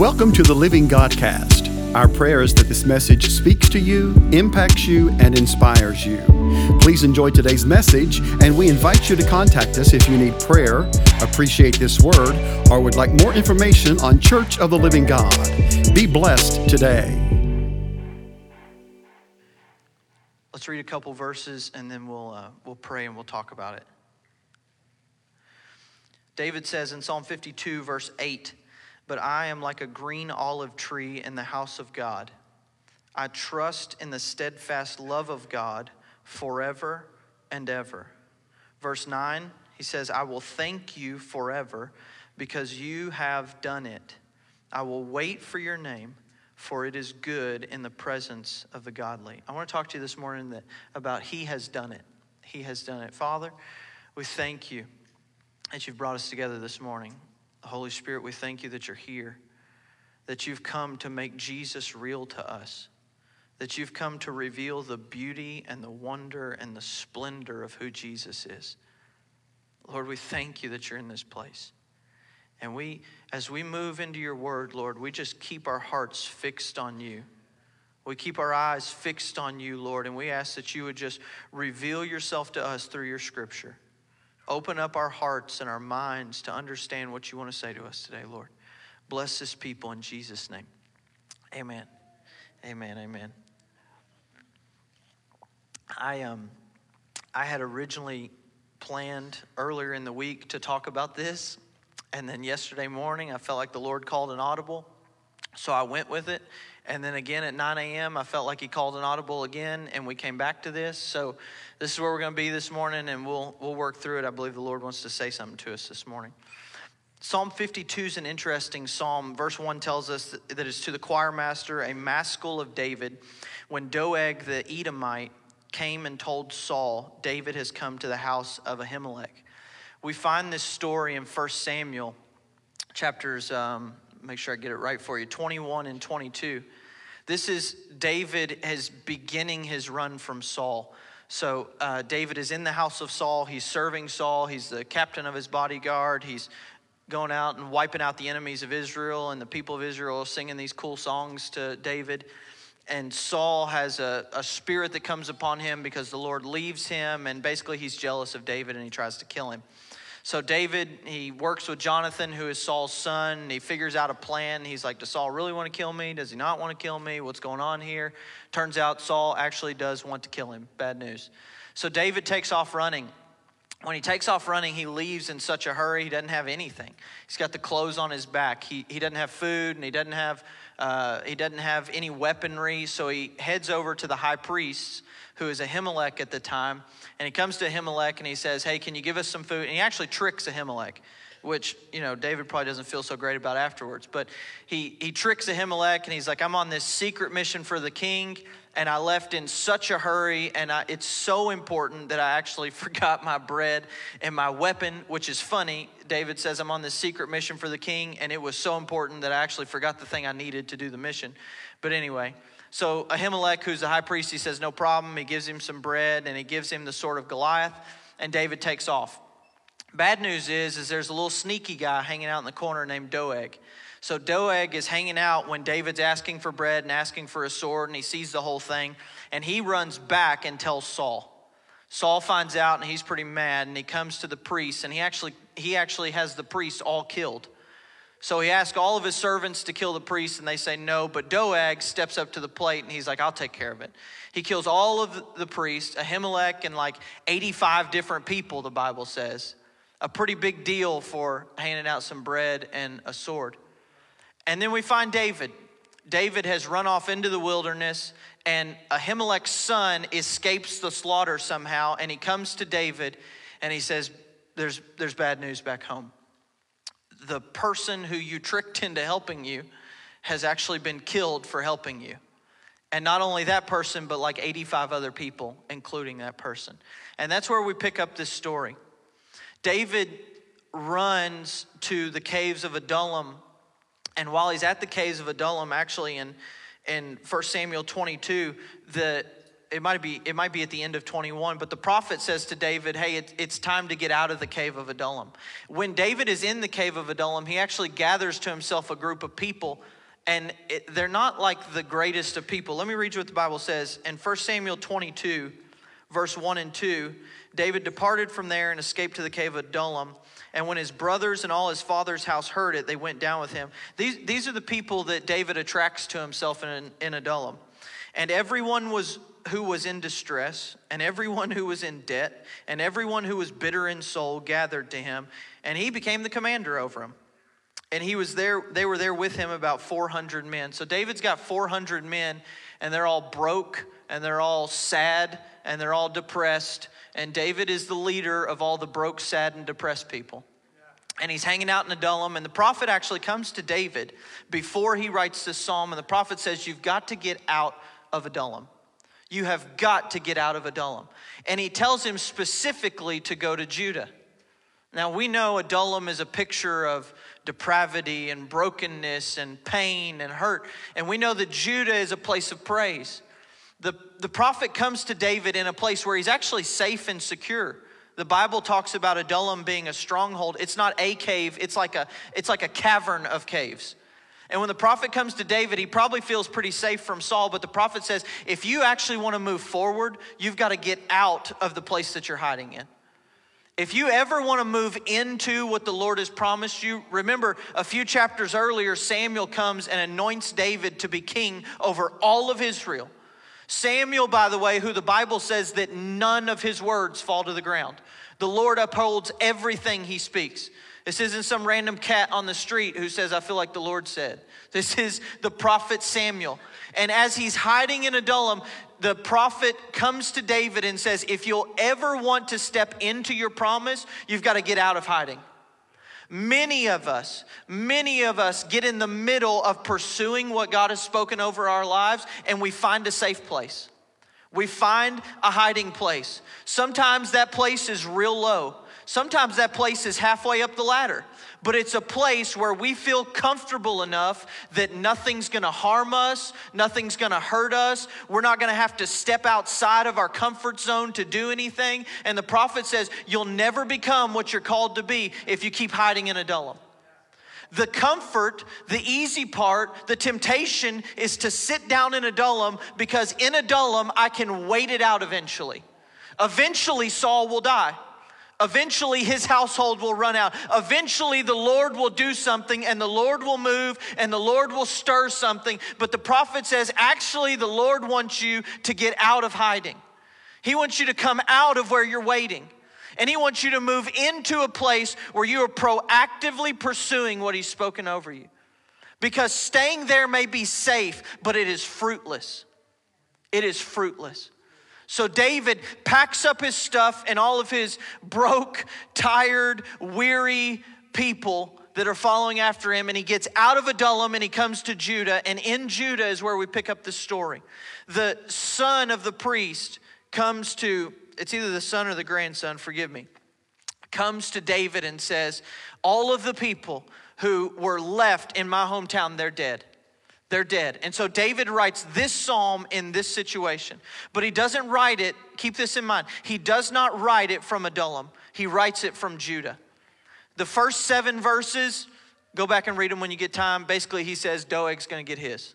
Welcome to the Living Godcast. Our prayer is that this message speaks to you, impacts you, and inspires you. Please enjoy today's message, and we invite you to contact us if you need prayer, appreciate this word, or would like more information on Church of the Living God. Be blessed today. Let's read a couple verses and then we'll, uh, we'll pray and we'll talk about it. David says in Psalm 52, verse 8, But I am like a green olive tree in the house of God. I trust in the steadfast love of God forever and ever. Verse 9, he says, I will thank you forever because you have done it. I will wait for your name for it is good in the presence of the godly. I want to talk to you this morning that, about He has done it. He has done it. Father, we thank you that you've brought us together this morning. Holy Spirit, we thank you that you're here, that you've come to make Jesus real to us, that you've come to reveal the beauty and the wonder and the splendor of who Jesus is. Lord, we thank you that you're in this place. And we, as we move into your word, Lord, we just keep our hearts fixed on you. We keep our eyes fixed on you, Lord, and we ask that you would just reveal yourself to us through your scripture. Open up our hearts and our minds to understand what you want to say to us today, Lord. Bless this people in Jesus' name. Amen. Amen. Amen. I um I had originally planned earlier in the week to talk about this and then yesterday morning, I felt like the Lord called an audible. So I went with it. And then again at 9 a.m., I felt like He called an audible again, and we came back to this. So this is where we're going to be this morning, and we'll, we'll work through it. I believe the Lord wants to say something to us this morning. Psalm 52 is an interesting psalm. Verse 1 tells us that, it's to the choir master, a maskil of David. When Doeg the Edomite came and told Saul, David has come to the house of Ahimelech. We find this story in 1 Samuel, chapters, um, make sure I get it right for you, 21 and 22. This is David is beginning his run from Saul. So uh, David is in the house of Saul. He's serving Saul. He's the captain of his bodyguard. He's going out and wiping out the enemies of Israel, and the people of Israel singing these cool songs to David and Saul has a, a spirit that comes upon him because the Lord leaves him, and basically he's jealous of David and he tries to kill him. So David, he works with Jonathan, who is Saul's son, he figures out a plan. He's like, Does Saul really want to kill me? Does he not want to kill me? What's going on here? Turns out Saul actually does want to kill him. Bad news. So David takes off running. When he takes off running, he leaves in such a hurry, he doesn't have anything. He's got the clothes on his back. He, he doesn't have food and he doesn't have, uh, he doesn't have any weaponry. So he heads over to the high priest, who is Ahimelech at the time. And he comes to Ahimelech and he says, Hey, can you give us some food? And he actually tricks Ahimelech which you know David probably doesn't feel so great about afterwards. But he he tricks Ahimelech and he's like, "I'm on this secret mission for the king, and I left in such a hurry, and I, it's so important that I actually forgot my bread and my weapon." Which is funny. David says, "I'm on this secret mission for the king, and it was so important that I actually forgot the thing I needed to do the mission." But anyway. So Ahimelech, who's the high priest, he says, No problem. He gives him some bread and he gives him the sword of Goliath, and David takes off. Bad news is, is there's a little sneaky guy hanging out in the corner named Doeg. So Doeg is hanging out when David's asking for bread and asking for a sword, and he sees the whole thing, and he runs back and tells Saul. Saul finds out, and he's pretty mad, and he comes to the priest, and he actually he actually has the priest all killed. So he asks all of his servants to kill the priest, and they say no. But Doeg steps up to the plate, and he's like, "I'll take care of it." He kills all of the priests, Ahimelech, and like 85 different people. The Bible says a pretty big deal for handing out some bread and a sword. And then we find David. David has run off into the wilderness, and Ahimelech's son escapes the slaughter somehow, and he comes to David and he says, There's, there's bad news back home. The person who you tricked into helping you has actually been killed for helping you. And not only that person, but like 85 other people, including that person. And that's where we pick up this story. David runs to the caves of Adullam. And while he's at the caves of Adullam, actually in, in 1 Samuel 22, the, it might be it might be at the end of 21 but the prophet says to david hey it, it's time to get out of the cave of adullam. When david is in the cave of adullam he actually gathers to himself a group of people and it, they're not like the greatest of people. Let me read you what the bible says. In 1 samuel 22 verse 1 and 2 david departed from there and escaped to the cave of adullam. And when his brothers and all his father's house heard it they went down with him. These, these are the people that david attracts to himself in, in adullam. And everyone was who was in distress, and everyone who was in debt, and everyone who was bitter in soul gathered to him, and he became the commander over them. And he was there, they were there with him about 400 men. So David's got 400 men, and they're all broke, and they're all sad, and they're all depressed. And David is the leader of all the broke, sad, and depressed people and he's hanging out in Adullam. And the prophet actually comes to David before he writes this psalm. And the prophet says, You've got to get out of Adullam. You have got to get out of Adullam. And he tells him specifically to go to Judah. Now we know Adullam is a picture of depravity and brokenness and pain and hurt. And we know that Judah is a place of praise. The, the prophet comes to David in a place where he's actually safe and secure. The Bible talks about Adullam being a stronghold. It's not a cave, it's like a, it's like a cavern of caves. And when the prophet comes to David, he probably feels pretty safe from Saul, but the prophet says, if you actually want to move forward, you've got to get out of the place that you're hiding in. If you ever want to move into what the Lord has promised you, remember a few chapters earlier, Samuel comes and anoints David to be king over all of Israel. Samuel, by the way, who the Bible says that none of his words fall to the ground. The Lord upholds everything he speaks. This isn't some random cat on the street who says, I feel like the Lord said. This is the prophet Samuel. And as he's hiding in Adullam, the prophet comes to David and says, If you'll ever want to step into your promise, you've got to get out of hiding. Many of us, many of us get in the middle of pursuing what God has spoken over our lives and we find a safe place. We find a hiding place. Sometimes that place is real low. Sometimes that place is halfway up the ladder, but it's a place where we feel comfortable enough that nothing's gonna harm us, nothing's gonna hurt us, we're not gonna have to step outside of our comfort zone to do anything. And the prophet says, You'll never become what you're called to be if you keep hiding in Adullam. The comfort, the easy part, the temptation is to sit down in Adullam because in Adullam I can wait it out eventually. Eventually, Saul will die. Eventually, his household will run out. Eventually, the Lord will do something and the Lord will move and the Lord will stir something. But the prophet says, actually, the Lord wants you to get out of hiding. He wants you to come out of where you're waiting. And He wants you to move into a place where you are proactively pursuing what He's spoken over you. Because staying there may be safe, but it is fruitless. It is fruitless. So David packs up his stuff and all of his broke, tired, weary people that are following after him, and he gets out of Adullam and he comes to Judah. And in Judah is where we pick up the story. The son of the priest comes to, it's either the son or the grandson, forgive me, comes to David and says, All of the people who were left in my hometown, they're dead they're dead. And so David writes this psalm in this situation. But he doesn't write it, keep this in mind, he does not write it from Adullam, he writes it from Judah. The first seven verses, go back and read them when you get time. Basically, he says Doeg's gonna get his.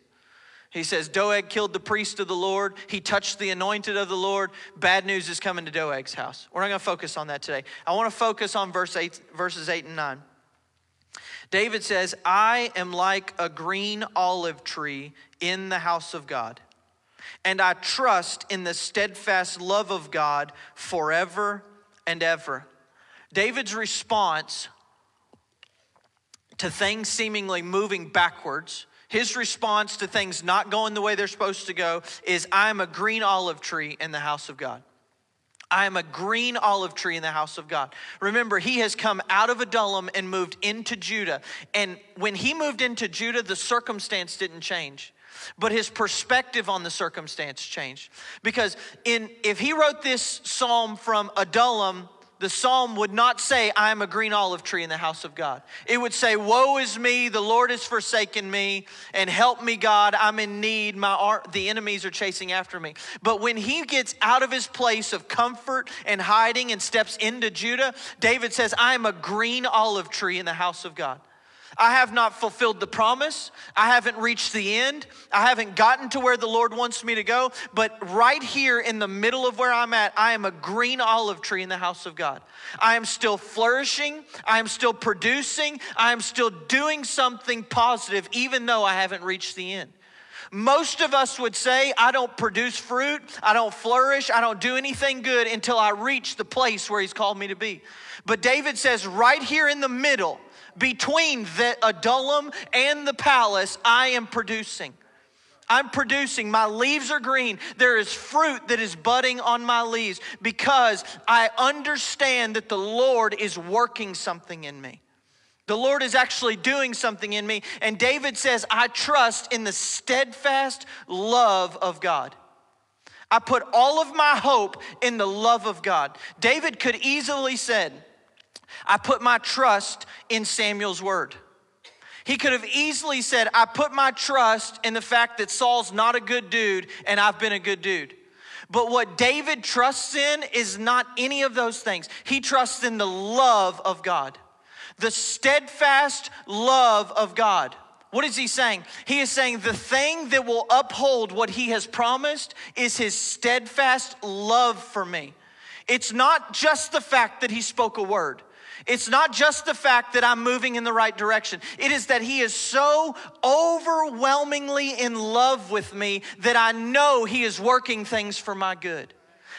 He says, Doeg killed the priest of the Lord. He touched the anointed of the Lord. Bad news is coming to Doeg's house. We're not going to focus on that today. I want to focus on verse eight, verses 8 and 9. David says, I am like a green olive tree in the house of God, and I trust in the steadfast love of God forever and ever. David's response to things seemingly moving backwards, his response to things not going the way they're supposed to go, is I'm a green olive tree in the house of God. I am a green olive tree in the house of God. Remember, he has come out of Adullam and moved into Judah. And when he moved into Judah, the circumstance didn't change. But his perspective on the circumstance changed. Because in if he wrote this psalm from Adullam, the psalm would not say, I am a green olive tree in the house of God. It would say, Woe is me, the Lord has forsaken me, and help me, God, I'm in need. My art, the enemies are chasing after me. But when he gets out of his place of comfort and hiding and steps into Judah, David says, I am a green olive tree in the house of God. I have not fulfilled the promise. I haven't reached the end. I haven't gotten to where the Lord wants me to go. But right here in the middle of where I'm at, I am a green olive tree in the house of God. I am still flourishing. I am still producing. I am still doing something positive, even though I haven't reached the end. Most of us would say, I don't produce fruit, I don't flourish, I don't do anything good until I reach the place where He's called me to be. But David says, right here in the middle, between the Adullam and the palace, I am producing. I'm producing. My leaves are green. There is fruit that is budding on my leaves because I understand that the Lord is working something in me. The Lord is actually doing something in me. And David says, I trust in the steadfast love of God. I put all of my hope in the love of God. David could easily said, I put my trust in Samuel's word. He could have easily said, I put my trust in the fact that Saul's not a good dude and I've been a good dude. But what David trusts in is not any of those things. He trusts in the love of God, the steadfast love of God. What is he saying? He is saying the thing that will uphold what he has promised is his steadfast love for me. It's not just the fact that he spoke a word. It's not just the fact that I'm moving in the right direction. It is that He is so overwhelmingly in love with me that I know He is working things for my good.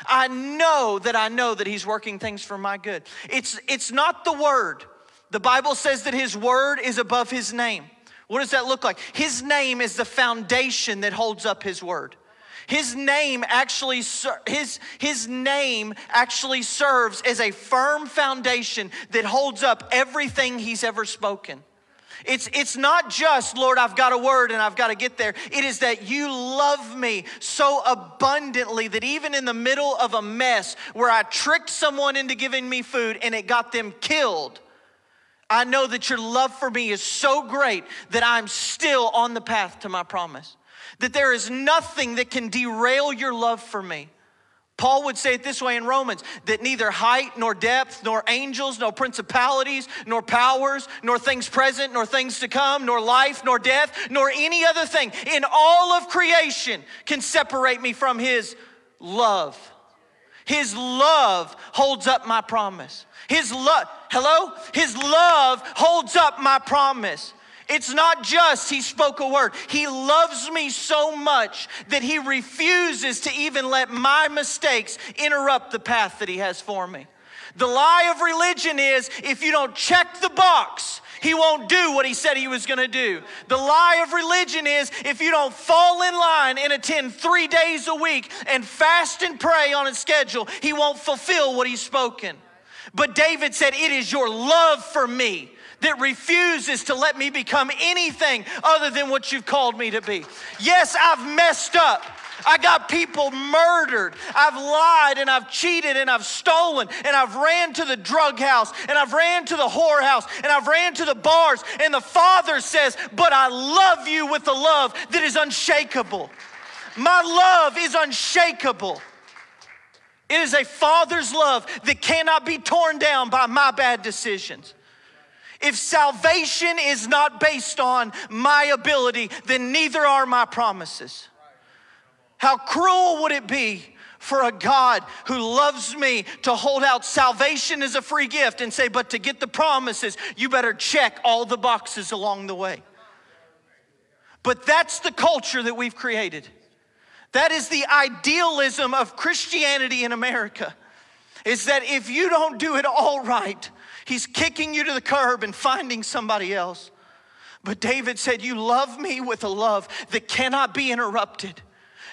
I know that I know that He's working things for my good. It's, it's not the Word. The Bible says that His Word is above His name. What does that look like? His name is the foundation that holds up His Word. His name actually his, his name actually serves as a firm foundation that holds up everything he's ever spoken. It's, it's not just, Lord, I've got a word and I've got to get there. It is that you love me so abundantly that even in the middle of a mess where I tricked someone into giving me food and it got them killed, I know that your love for me is so great that I'm still on the path to my promise that there is nothing that can derail your love for me. Paul would say it this way in Romans that neither height nor depth, nor angels, nor principalities, nor powers, nor things present, nor things to come, nor life, nor death, nor any other thing in all of creation can separate me from his love. His love holds up my promise. His love, hello? His love holds up my promise. It's not just he spoke a word. He loves me so much that he refuses to even let my mistakes interrupt the path that he has for me. The lie of religion is if you don't check the box, he won't do what he said he was going to do. The lie of religion is if you don't fall in line and attend three days a week and fast and pray on a schedule, he won't fulfill what he's spoken. But David said, It is your love for me that refuses to let me become anything other than what you've called me to be. Yes, I've messed up. I got people murdered. I've lied and I've cheated and I've stolen and I've ran to the drug house and I've ran to the whorehouse and I've ran to the bars. And the Father says, But I love you with a love that is unshakable. My love is unshakable. It is a father's love that cannot be torn down by my bad decisions. If salvation is not based on my ability, then neither are my promises. How cruel would it be for a God who loves me to hold out salvation as a free gift and say, but to get the promises, you better check all the boxes along the way. But that's the culture that we've created. That is the idealism of Christianity in America. Is that if you don't do it all right, He's kicking you to the curb and finding somebody else. But David said, You love me with a love that cannot be interrupted.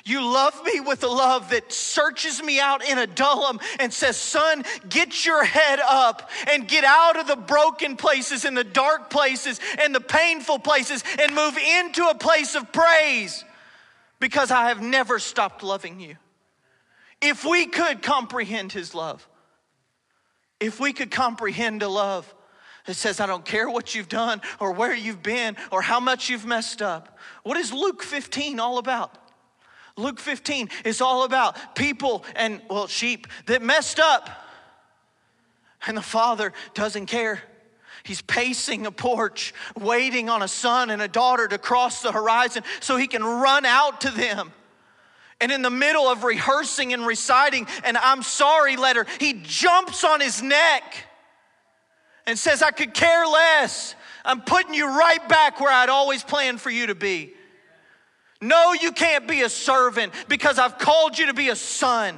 You love me with a love that searches me out in a Adullam and says, Son, get your head up and get out of the broken places and the dark places and the painful places and move into a place of praise because I have never stopped loving you. If we could comprehend his love, if we could comprehend a love that says, I don't care what you've done or where you've been or how much you've messed up. What is Luke 15 all about? Luke 15 is all about people and, well, sheep that messed up. And the father doesn't care. He's pacing a porch, waiting on a son and a daughter to cross the horizon so he can run out to them. And in the middle of rehearsing and reciting an I'm sorry letter, he jumps on his neck and says, I could care less. I'm putting you right back where I'd always planned for you to be. No, you can't be a servant because I've called you to be a son.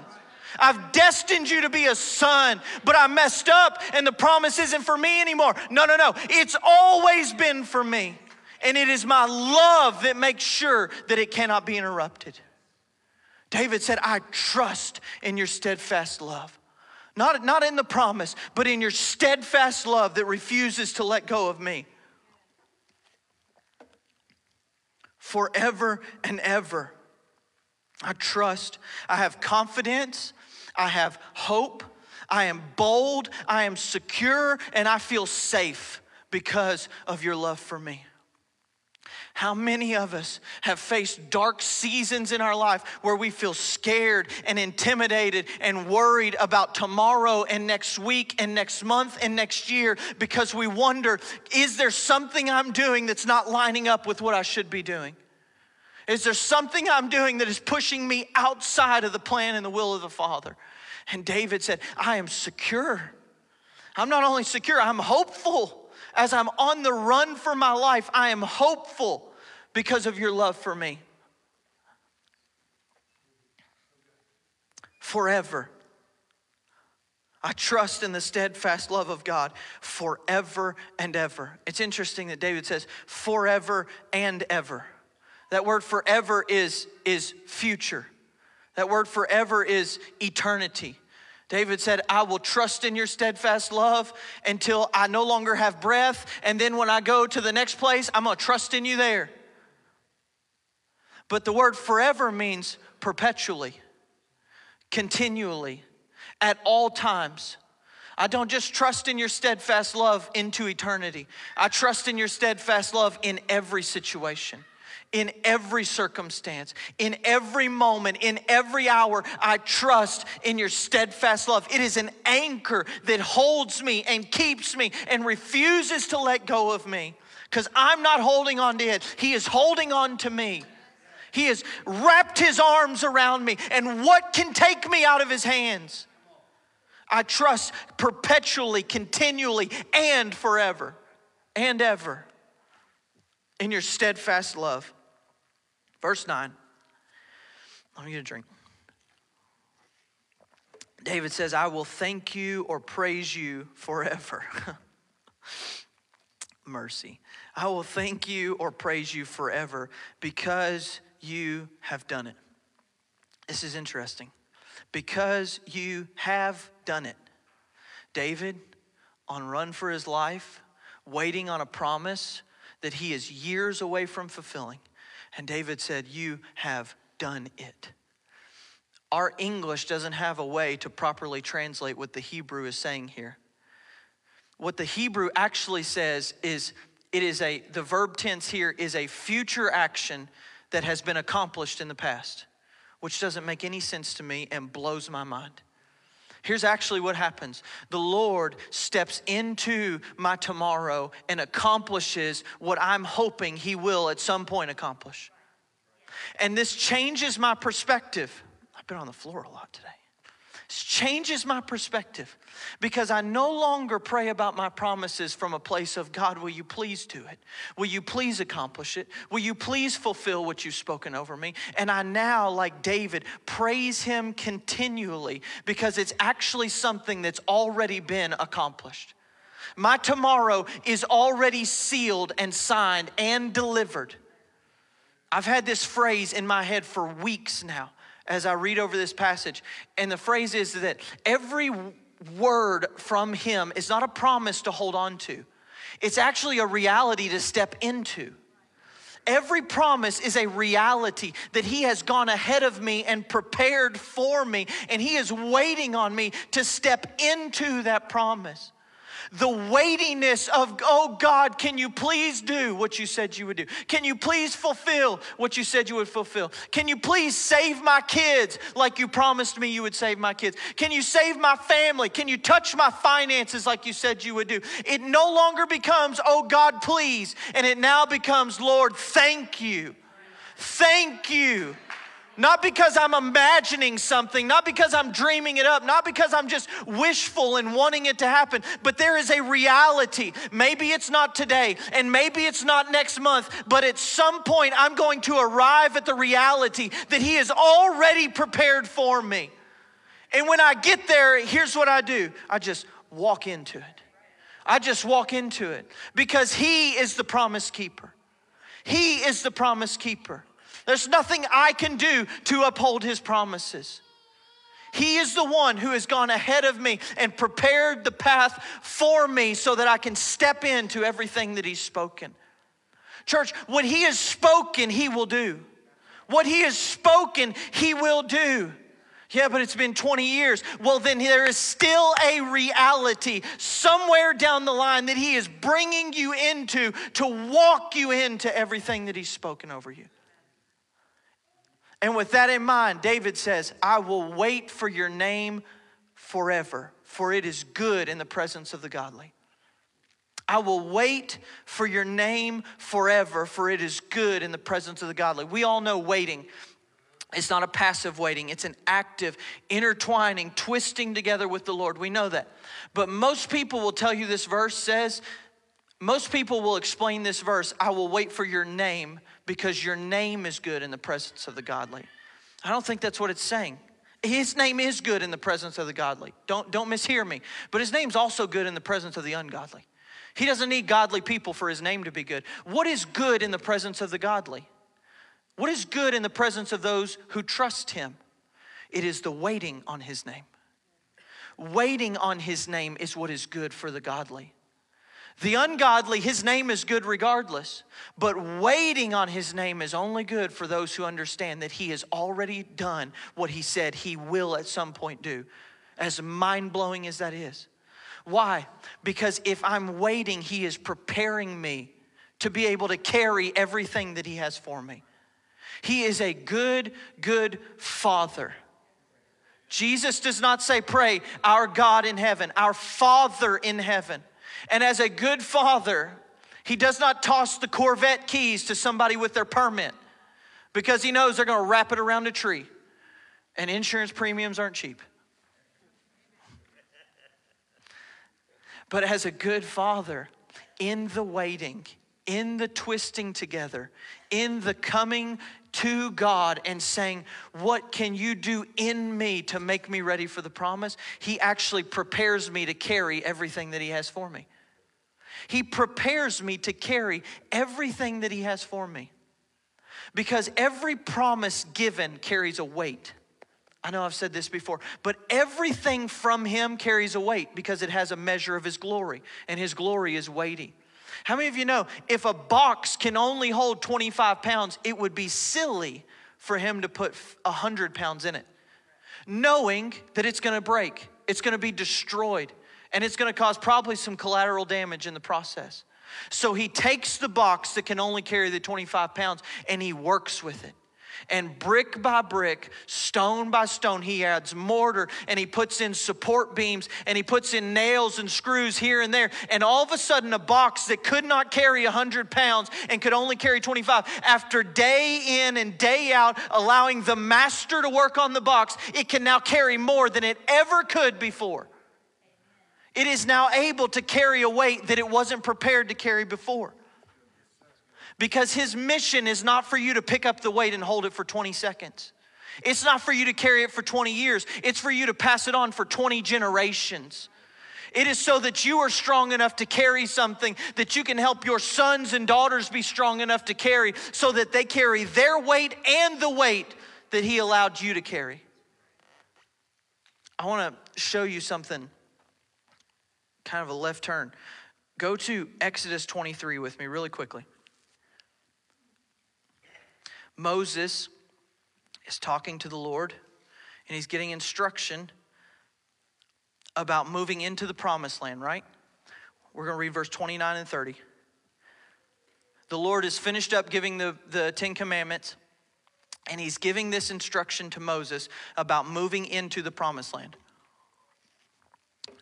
I've destined you to be a son, but I messed up and the promise isn't for me anymore. No, no, no. It's always been for me. And it is my love that makes sure that it cannot be interrupted. David said, I trust in your steadfast love. Not, not in the promise, but in your steadfast love that refuses to let go of me. Forever and ever. I trust. I have confidence. I have hope. I am bold. I am secure. And I feel safe because of your love for me. How many of us have faced dark seasons in our life where we feel scared and intimidated and worried about tomorrow and next week and next month and next year because we wonder is there something I'm doing that's not lining up with what I should be doing? Is there something I'm doing that is pushing me outside of the plan and the will of the Father? And David said, I am secure. I'm not only secure, I'm hopeful as I'm on the run for my life, I am hopeful because of your love for me. Forever. I trust in the steadfast love of God forever and ever. It's interesting that David says forever and ever. That word forever is, is future. That word forever is eternity. David said, I will trust in your steadfast love until I no longer have breath. And then when I go to the next place, I'm going to trust in you there. But the word forever means perpetually, continually, at all times. I don't just trust in your steadfast love into eternity, I trust in your steadfast love in every situation in every circumstance, in every moment, in every hour. I trust in your steadfast love. It is an anchor that holds me and keeps me and refuses to let go of me because I'm not holding on to it. He is holding on to me. He has wrapped his arms around me, and what can take me out of his hands? I trust perpetually, continually, and forever and ever in your steadfast love. Verse 9. Let me get a drink. David says, I will thank you or praise you forever. Mercy. I will thank you or praise you forever because you have done it. This is interesting. Because you have done it. David, on run for his life, waiting on a promise that he is years away from fulfilling. And David said, You have done it. Our English doesn't have a way to properly translate what the Hebrew is saying here. What the Hebrew actually says is it is a, the verb tense here is a future action that has been accomplished in the past, which doesn't make any sense to me and blows my mind. Here's actually what happens the Lord steps into my tomorrow and accomplishes what I'm hoping He will at some point accomplish. And this changes my perspective. I've been on the floor a lot today. Changes my perspective because I no longer pray about my promises from a place of God, will you please do it? Will you please accomplish it? Will you please fulfill what you've spoken over me? And I now, like David, praise him continually because it's actually something that's already been accomplished. My tomorrow is already sealed and signed and delivered. I've had this phrase in my head for weeks now as I read over this passage. And the phrase is that every word from him is not a promise to hold on to, it's actually a reality to step into. Every promise is a reality that He has gone ahead of me and prepared for me, and He is waiting on me to step into that promise the weightiness of, oh God, can you please do what you said you would do? Can you please fulfill what you said you would fulfill? Can you please save my kids like you promised me you would save my kids? Can you save my family? Can you touch my finances like you said you would do? It no longer becomes, oh God, please, and it now becomes, Lord, thank you. Thank you. Not because I'm imagining something, not because I'm dreaming it up, not because I'm just wishful and wanting it to happen, but there is a reality. Maybe it's not today, and maybe it's not next month, but at some point I'm going to arrive at the reality that He has already prepared for me. And when I get there, here's what I do I just walk into it. I just walk into it because He is the promise keeper. He is the promise keeper. There's nothing I can do to uphold his promises. He is the one who has gone ahead of me and prepared the path for me so that I can step into everything that he's spoken. Church, what he has spoken, he will do. What he has spoken, he will do. Yeah, but it's been 20 years. Well, then there is still a reality somewhere down the line that he is bringing you into to walk you into everything that he's spoken over you. And with that in mind, David says, I will wait for your name forever, for it is good in the presence of the godly. I will wait for your name forever, for it is good in the presence of the godly. We all know waiting. It's not a passive waiting, it's an active, intertwining, twisting together with the Lord. We know that. But most people will tell you this verse says, most people will explain this verse I will wait for your name because your name is good in the presence of the godly. I don't think that's what it's saying. His name is good in the presence of the godly. Don't, don't mishear me. But his name's also good in the presence of the ungodly. He doesn't need godly people for his name to be good. What is good in the presence of the godly? What is good in the presence of those who trust him? It is the waiting on his name. Waiting on his name is what is good for the godly. The ungodly, his name is good regardless, but waiting on his name is only good for those who understand that he has already done what he said he will at some point do, as mind blowing as that is. Why? Because if I'm waiting, he is preparing me to be able to carry everything that he has for me. He is a good, good father. Jesus does not say, Pray, our God in heaven, our Father in heaven. And as a good father, he does not toss the Corvette keys to somebody with their permit because he knows they're going to wrap it around a tree. And insurance premiums aren't cheap. But as a good father, in the waiting, in the twisting together, in the coming to God and saying, What can you do in me to make me ready for the promise? He actually prepares me to carry everything that He has for me. He prepares me to carry everything that He has for me. Because every promise given carries a weight. I know I've said this before, but everything from Him carries a weight because it has a measure of His glory, and His glory is weighty. How many of you know if a box can only hold 25 pounds, it would be silly for Him to put 100 pounds in it, knowing that it's gonna break, it's gonna be destroyed and it's going to cause probably some collateral damage in the process. So he takes the box that can only carry the 25 pounds and he works with it. And brick by brick, stone by stone, he adds mortar and he puts in support beams and he puts in nails and screws here and there. And all of a sudden, a box that could not carry 100 pounds and could only carry 25, after day in and day out, allowing the master to work on the box, it can now carry more than it ever could before it is now able to carry a weight that it wasn't prepared to carry before. Because his mission is not for you to pick up the weight and hold it for 20 seconds. It's not for you to carry it for 20 years. It's for you to pass it on for 20 generations. It is so that you are strong enough to carry something that you can help your sons and daughters be strong enough to carry so that they carry their weight and the weight that He allowed you to carry. I want to show you something kind of a left turn. Go to Exodus 23 with me really quickly. Moses is talking to the Lord and he's getting instruction about moving into the promised land, right? We're going to read verse 29 and 30. The Lord has finished up giving the, the Ten Commandments, and he's giving this instruction to Moses about moving into the promised land.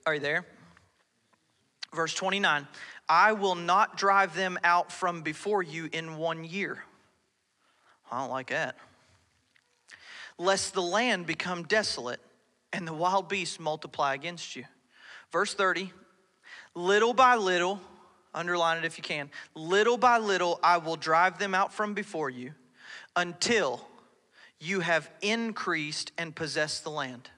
Are you there? Verse 29 I will not drive them out from before you in one year. I don't like that. Lest the land become desolate and the wild beasts multiply against you. Verse 30 Little by little, underline it if you can, little by little I will drive them out from before you until you have increased and possessed the land.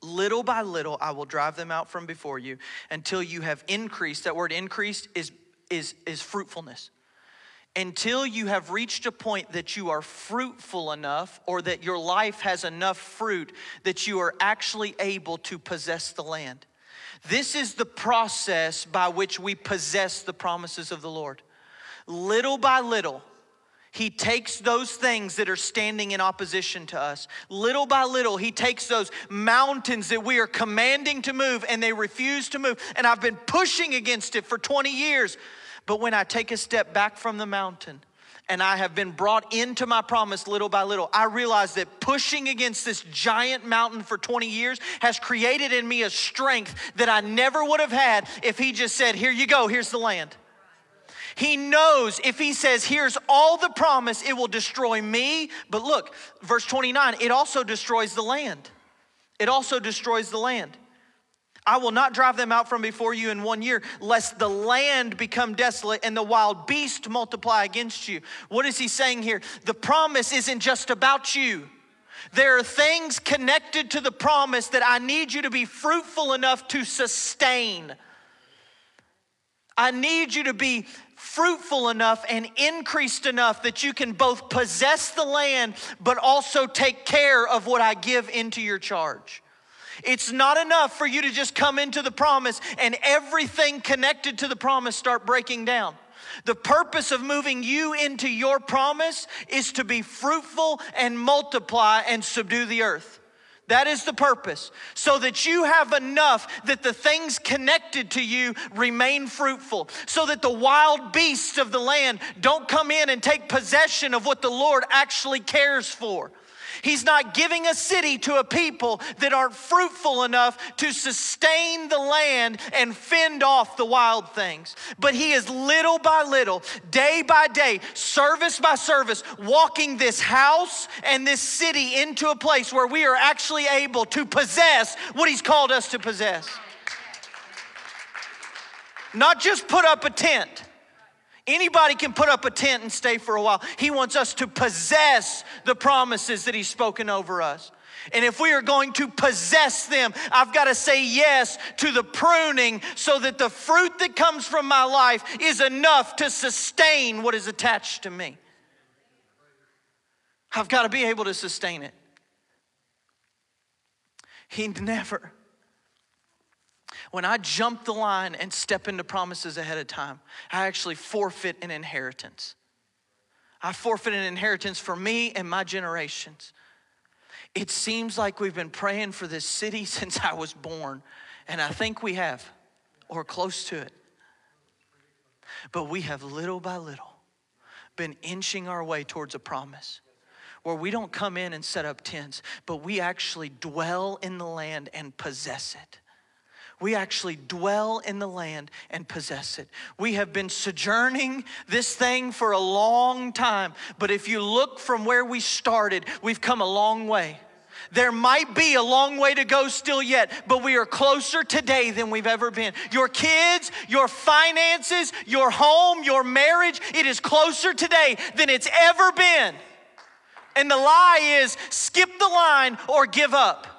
Little by little I will drive them out from before you until you have increased. That word increased is, is, is fruitfulness until you have reached a point that you are fruitful enough or that your life has enough fruit that you are actually able to possess the land. This is the process by which we possess the promises of the Lord. Little by little, he takes those things that are standing in opposition to us. Little by little, He takes those mountains that we are commanding to move and they refuse to move. And I've been pushing against it for 20 years. But when I take a step back from the mountain, and I have been brought into my promise little by little. I realize that pushing against this giant mountain for 20 years has created in me a strength that I never would have had if he just said, Here you go, here's the land. He knows if he says, Here's all the promise, it will destroy me. But look, verse 29, it also destroys the land. It also destroys the land. I will not drive them out from before you in one year, lest the land become desolate and the wild beast multiply against you. What is he saying here? The promise isn't just about you. There are things connected to the promise that I need you to be fruitful enough to sustain. I need you to be fruitful enough and increased enough that you can both possess the land but also take care of what I give into your charge. It's not enough for you to just come into the promise and everything connected to the promise start breaking down. The purpose of moving you into your promise is to be fruitful and multiply and subdue the earth. That is the purpose. So that you have enough that the things connected to you remain fruitful. So that the wild beasts of the land don't come in and take possession of what the Lord actually cares for. He's not giving a city to a people that aren't fruitful enough to sustain the land and fend off the wild things. But He is little by little, day by day, service by service, walking this house and this city into a place where we are actually able to possess what He's called us to possess. Not just put up a tent Anybody can put up a tent and stay for a while. He wants us to possess the promises that He's spoken over us. And if we are going to possess them, I've got to say yes to the pruning so that the fruit that comes from my life is enough to sustain what is attached to me. I've got to be able to sustain it. He never when I jump the line and step into promises ahead of time, I actually forfeit an inheritance. I forfeit an inheritance for me and my generations. It seems like we've been praying for this city since I was born, and I think we have, or close to it. But we have little by little been inching our way towards a promise where we don't come in and set up tents, but we actually dwell in the land and possess it we actually dwell in the land and possess it. We have been sojourning this thing for a long time, but if you look from where we started, we've come a long way. There might be a long way to go still yet, but we are closer today than we've ever been. Your kids, your finances, your home, your marriage, it is closer today than it's ever been. And the lie is skip the line or give up.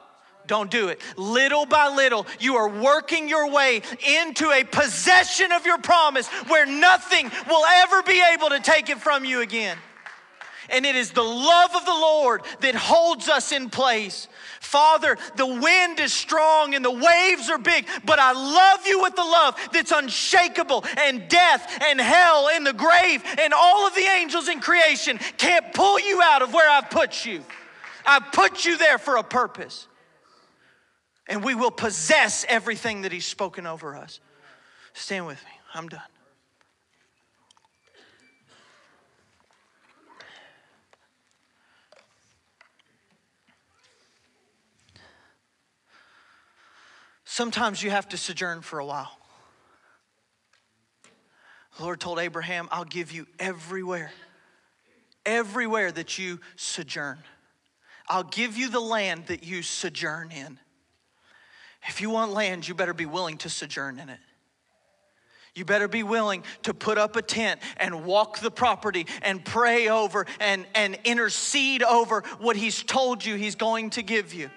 Don't do it. Little by little, you are working your way into a possession of your promise where nothing will ever be able to take it from you again. And it is the love of the Lord that holds us in place. Father, the wind is strong and the waves are big, but I love you with the love that's unshakable, and death and hell and the grave and all of the angels in creation can't pull you out of where I've put you. I've put you there for a purpose. And we will possess everything that He's spoken over us. Stand with me. I'm done. Sometimes you have to sojourn for a while. The Lord told Abraham, I'll give you everywhere, everywhere that you sojourn. I'll give you the land that you sojourn in. If you want land, you better be willing to sojourn in it. You better be willing to put up a tent and walk the property and pray over and, and intercede over what He's told you He's going to give you.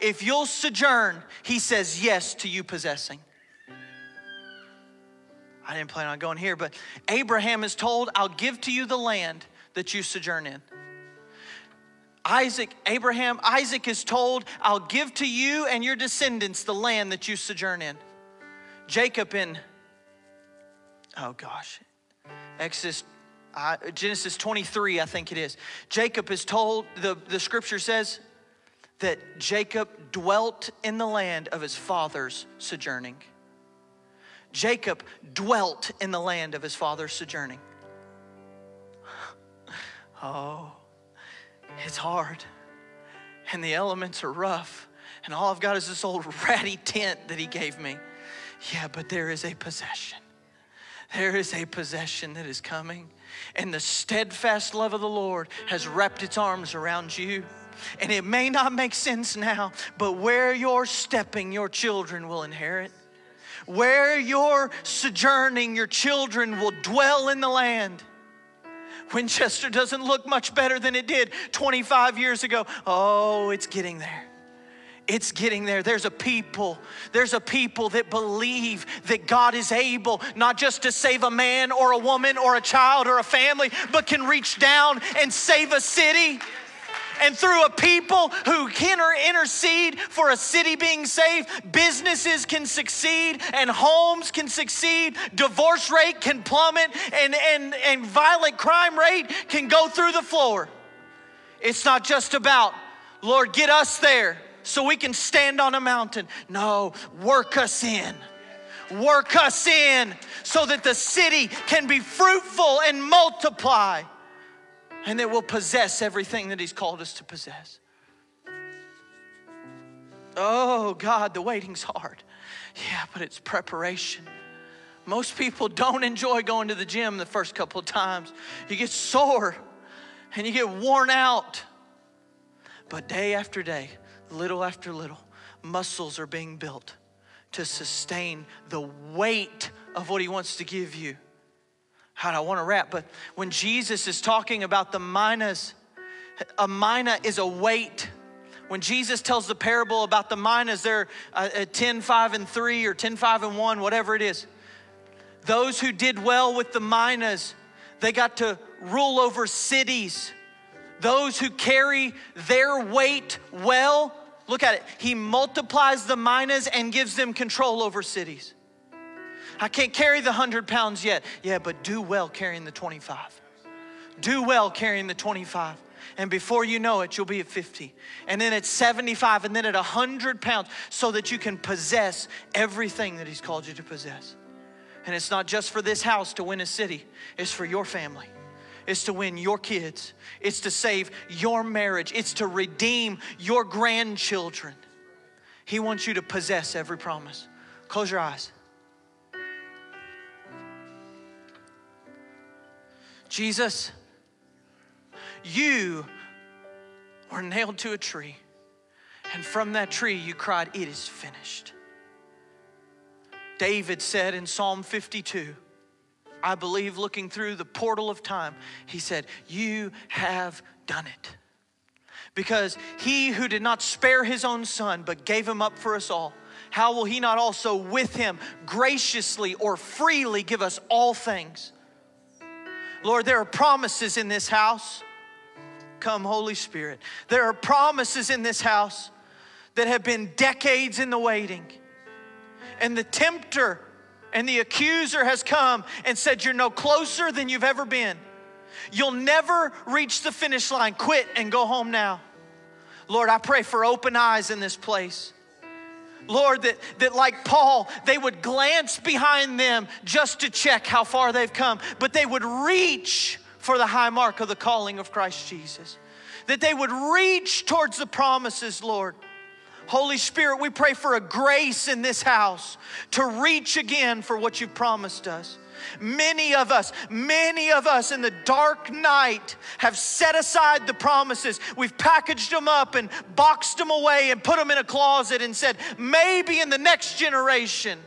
If you'll sojourn, he says yes to you possessing. I didn't plan on going here, but Abraham is told, I'll give to you the land that you sojourn in. Isaac, Abraham, Isaac is told, I'll give to you and your descendants the land that you sojourn in. Jacob in, oh gosh, Exodus, uh, Genesis 23, I think it is. Jacob is told, the, the scripture says, that Jacob dwelt in the land of his father's sojourning. Jacob dwelt in the land of his father's sojourning. Oh, it's hard, and the elements are rough, and all I've got is this old ratty tent that he gave me. Yeah, but there is a possession. There is a possession that is coming, and the steadfast love of the Lord has wrapped its arms around you. And it may not make sense now, but where you're stepping, your children will inherit. Where you're sojourning, your children will dwell in the land. Winchester doesn't look much better than it did 25 years ago. Oh, it's getting there. It's getting there. There's a people, there's a people that believe that God is able not just to save a man or a woman or a child or a family, but can reach down and save a city and through a people who can intercede for a city being saved, businesses can succeed and homes can succeed, divorce rate can plummet, and, and, and violent crime rate can go through the floor. It's not just about, Lord, get us there so we can stand on a mountain. No, work us in. Work us in so that the city can be fruitful and multiply and that we'll possess everything that He's called us to possess. Oh, God, the waiting's hard. Yeah, but it's preparation. Most people don't enjoy going to the gym the first couple of times. You get sore and you get worn out. But day after day, little after little, muscles are being built to sustain the weight of what He wants to give you. How I want to wrap? But when Jesus is talking about the minas, a mina is a weight. When Jesus tells the parable about the minas, they're uh, 10, 5, and 3 or 10, 5, and 1, whatever it is. Those who did well with the minas, they got to rule over cities. Those who carry their weight well, look at it. He multiplies the minas and gives them control over cities. I can't carry the 100 pounds yet. Yeah, but do well carrying the 25. Do well carrying the 25. And before you know it, you'll be at 50. And then at 75, and then at 100 pounds, so that you can possess everything that He's called you to possess. And it's not just for this house to win a city, it's for your family. It's to win your kids. It's to save your marriage. It's to redeem your grandchildren. He wants you to possess every promise. Close your eyes. Jesus, you were nailed to a tree, and from that tree you cried, It is finished. David said in Psalm 52, I believe looking through the portal of time, he said, You have done it. Because he who did not spare his own son, but gave him up for us all, how will he not also with him graciously or freely give us all things? Lord, there are promises in this house. come, Holy Spirit. There are promises in this house that have been decades in the waiting. And the tempter and the accuser has come and said, You're no closer than you've ever been. You'll never reach the finish line. Quit and go home now. Lord, I pray for open eyes in this place. Lord, that, that like Paul, they would glance behind them just to check how far they've come, but they would reach for the high mark of the calling of Christ Jesus. That they would reach towards the promises, Lord. Holy Spirit, we pray for a grace in this house to reach again for what you've promised us. Many of us, many of us in the dark night have set aside the promises. We've packaged them up and boxed them away and put them in a closet and said, maybe in the next generation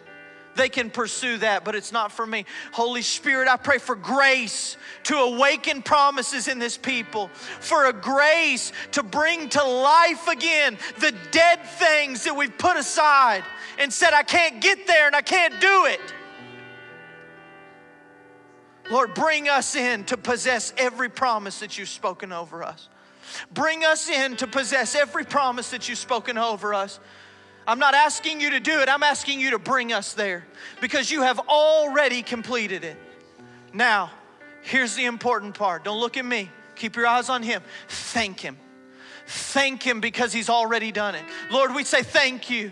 they can pursue that, but it's not for me. Holy Spirit, I pray for grace to awaken promises in this people, for a grace to bring to life again the dead things that we've put aside and said, I can't get there and I can't do it. Lord, bring us in to possess every promise that you've spoken over us. Bring us in to possess every promise that you've spoken over us. I'm not asking you to do it, I'm asking you to bring us there because you have already completed it. Now, here's the important part. Don't look at me, keep your eyes on Him. Thank Him. Thank Him because He's already done it. Lord, we say thank you.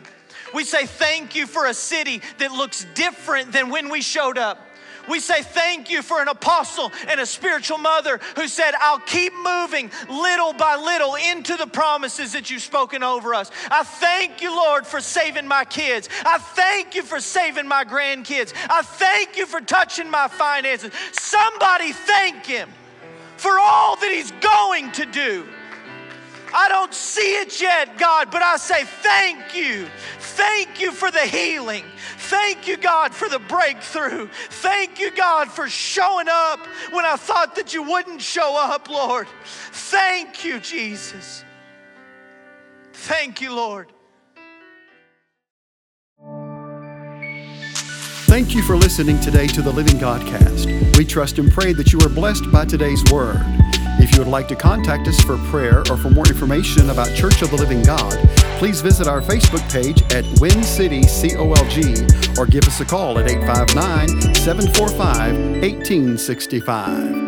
We say thank you for a city that looks different than when we showed up. We say thank you for an apostle and a spiritual mother who said, I'll keep moving little by little into the promises that you've spoken over us. I thank you, Lord, for saving my kids. I thank you for saving my grandkids. I thank you for touching my finances. Somebody thank him for all that he's going to do. I don't see it yet, God, but I say thank you. Thank you for the healing. Thank you, God, for the breakthrough. Thank you, God, for showing up when I thought that you wouldn't show up, Lord. Thank you, Jesus. Thank you, Lord. Thank you for listening today to the Living Godcast. We trust and pray that you are blessed by today's word. You would like to contact us for prayer or for more information about Church of the Living God, please visit our Facebook page at Win City COLG or give us a call at 859 745 1865.